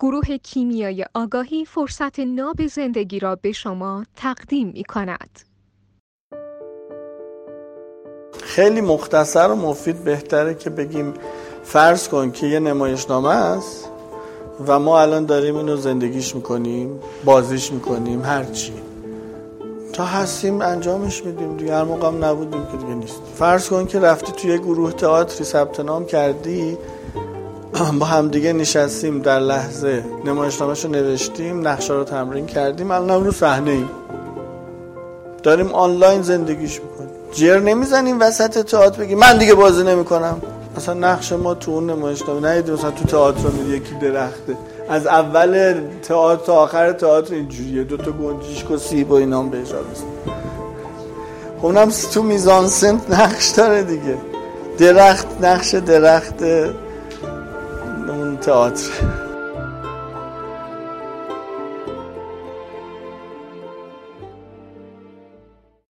گروه کیمیای آگاهی فرصت ناب زندگی را به شما تقدیم می کند. خیلی مختصر و مفید بهتره که بگیم فرض کن که یه نمایشنامه است و ما الان داریم اینو زندگیش می‌کنیم بازیش می‌کنیم هرچی تا هستیم انجامش میدیم دیگه هر موقع نبودیم که دیگه نیست فرض کن که رفتی توی گروه تئاتری ثبت نام کردی با همدیگه نشستیم در لحظه. نمایشنامهش رو نوشتیم نقشه رو تمرین کردیم. الان رو صحنه ایم. داریم آنلاین زندگیش می‌کنیم. جر نمی‌زنیم وسط تئاتر بگیم من دیگه بازی نمی‌کنم. مثلا نقش ما تو اون نمایشنامه نه مثلا تو تئاتر میگه یکی درخته. از اول تئاتر تا آخر تئاتر اینجوریه. دو تا گنجیشک و سیب و اینا هم بهش خب اونم تو میزان سنت نقش داره دیگه. درخت نقش درخت اون تئاتر